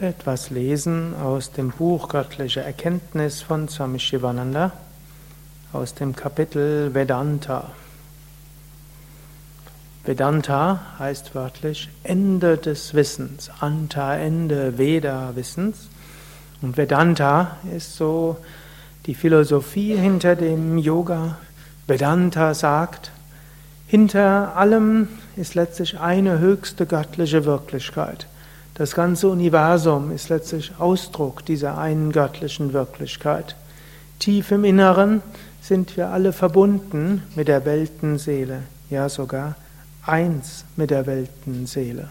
Etwas lesen aus dem Buch Göttliche Erkenntnis von Swami Shivananda aus dem Kapitel Vedanta. Vedanta heißt wörtlich Ende des Wissens, Anta Ende Veda Wissens. Und Vedanta ist so die Philosophie hinter dem Yoga. Vedanta sagt, hinter allem ist letztlich eine höchste göttliche Wirklichkeit. Das ganze Universum ist letztlich Ausdruck dieser einen göttlichen Wirklichkeit. Tief im Inneren sind wir alle verbunden mit der Weltenseele, ja sogar eins mit der Weltenseele.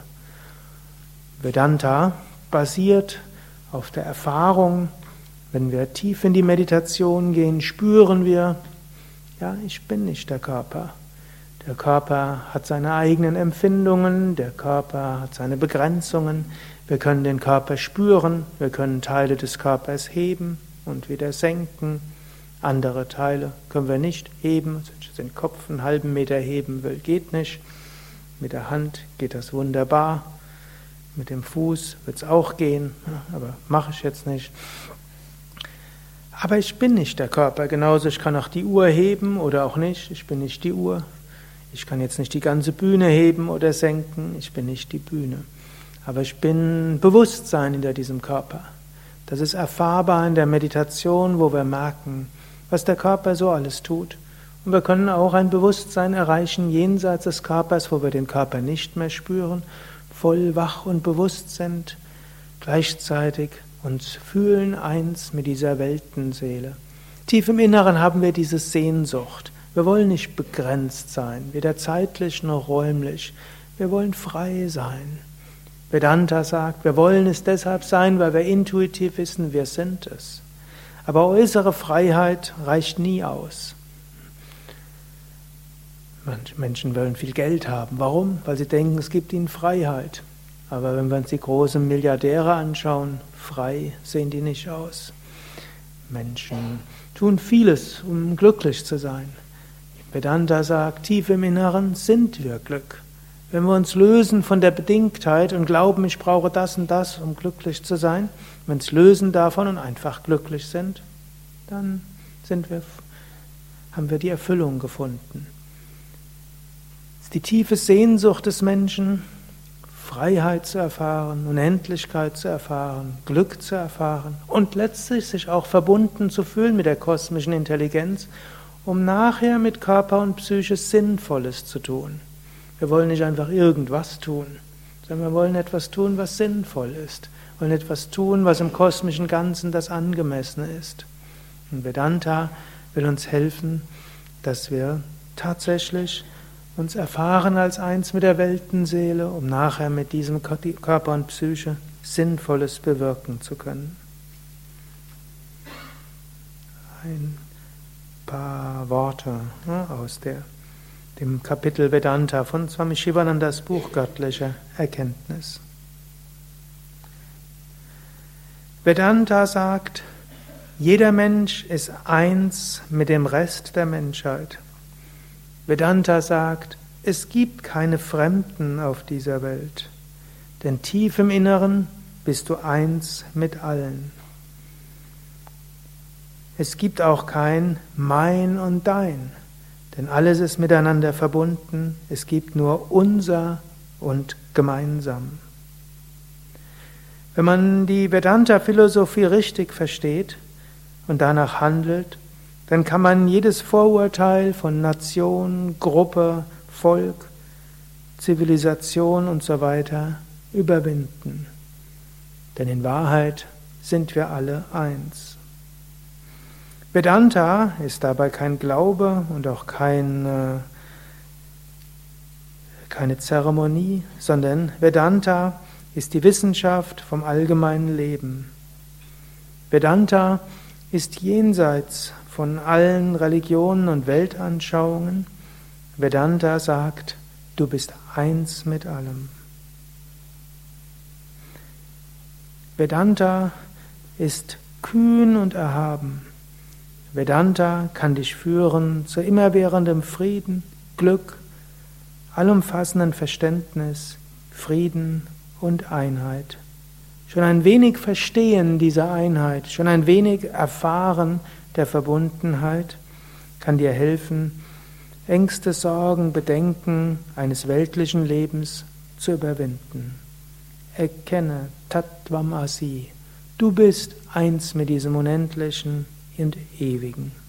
Vedanta basiert auf der Erfahrung, wenn wir tief in die Meditation gehen, spüren wir, ja, ich bin nicht der Körper. Der Körper hat seine eigenen Empfindungen, der Körper hat seine Begrenzungen. Wir können den Körper spüren, wir können Teile des Körpers heben und wieder senken. Andere Teile können wir nicht heben, den Kopf einen halben Meter heben will, geht nicht. Mit der Hand geht das wunderbar. Mit dem Fuß wird es auch gehen, aber mache ich jetzt nicht. Aber ich bin nicht der Körper. Genauso, ich kann auch die Uhr heben oder auch nicht. Ich bin nicht die Uhr. Ich kann jetzt nicht die ganze Bühne heben oder senken, ich bin nicht die Bühne. Aber ich bin Bewusstsein hinter diesem Körper. Das ist erfahrbar in der Meditation, wo wir merken, was der Körper so alles tut. Und wir können auch ein Bewusstsein erreichen jenseits des Körpers, wo wir den Körper nicht mehr spüren, voll wach und bewusst sind, gleichzeitig uns fühlen eins mit dieser Weltenseele. Tief im Inneren haben wir diese Sehnsucht. Wir wollen nicht begrenzt sein, weder zeitlich noch räumlich. Wir wollen frei sein. Vedanta sagt, wir wollen es deshalb sein, weil wir intuitiv wissen, wir sind es. Aber äußere Freiheit reicht nie aus. Manche Menschen wollen viel Geld haben. Warum? Weil sie denken, es gibt ihnen Freiheit. Aber wenn wir uns die großen Milliardäre anschauen, frei sehen die nicht aus. Menschen tun vieles, um glücklich zu sein. Vedanta sagt, tief im Inneren sind wir Glück. Wenn wir uns lösen von der Bedingtheit und glauben, ich brauche das und das, um glücklich zu sein, wenn wir uns lösen davon und einfach glücklich sind, dann sind wir, haben wir die Erfüllung gefunden. Es ist die tiefe Sehnsucht des Menschen, Freiheit zu erfahren, Unendlichkeit zu erfahren, Glück zu erfahren und letztlich sich auch verbunden zu fühlen mit der kosmischen Intelligenz um nachher mit Körper und Psyche Sinnvolles zu tun. Wir wollen nicht einfach irgendwas tun, sondern wir wollen etwas tun, was sinnvoll ist. Wir wollen etwas tun, was im kosmischen Ganzen das Angemessene ist. Und Vedanta will uns helfen, dass wir tatsächlich uns erfahren als eins mit der Weltenseele, um nachher mit diesem Körper und Psyche Sinnvolles bewirken zu können. Ein paar Worte ne, aus der, dem Kapitel Vedanta von Swami Shivanandas Buch Göttliche Erkenntnis. Vedanta sagt, jeder Mensch ist eins mit dem Rest der Menschheit. Vedanta sagt, es gibt keine Fremden auf dieser Welt, denn tief im Inneren bist du eins mit allen. Es gibt auch kein Mein und Dein, denn alles ist miteinander verbunden. Es gibt nur unser und gemeinsam. Wenn man die Vedanta-Philosophie richtig versteht und danach handelt, dann kann man jedes Vorurteil von Nation, Gruppe, Volk, Zivilisation und so weiter überwinden. Denn in Wahrheit sind wir alle eins. Vedanta ist dabei kein Glaube und auch kein, äh, keine Zeremonie, sondern Vedanta ist die Wissenschaft vom allgemeinen Leben. Vedanta ist jenseits von allen Religionen und Weltanschauungen. Vedanta sagt, du bist eins mit allem. Vedanta ist kühn und erhaben. Vedanta kann dich führen zu immerwährendem Frieden, Glück, allumfassenden Verständnis, Frieden und Einheit. Schon ein wenig Verstehen dieser Einheit, schon ein wenig Erfahren der Verbundenheit kann dir helfen, Ängste, Sorgen, Bedenken eines weltlichen Lebens zu überwinden. Erkenne Tattvam Asi. Du bist eins mit diesem Unendlichen und Ewigen.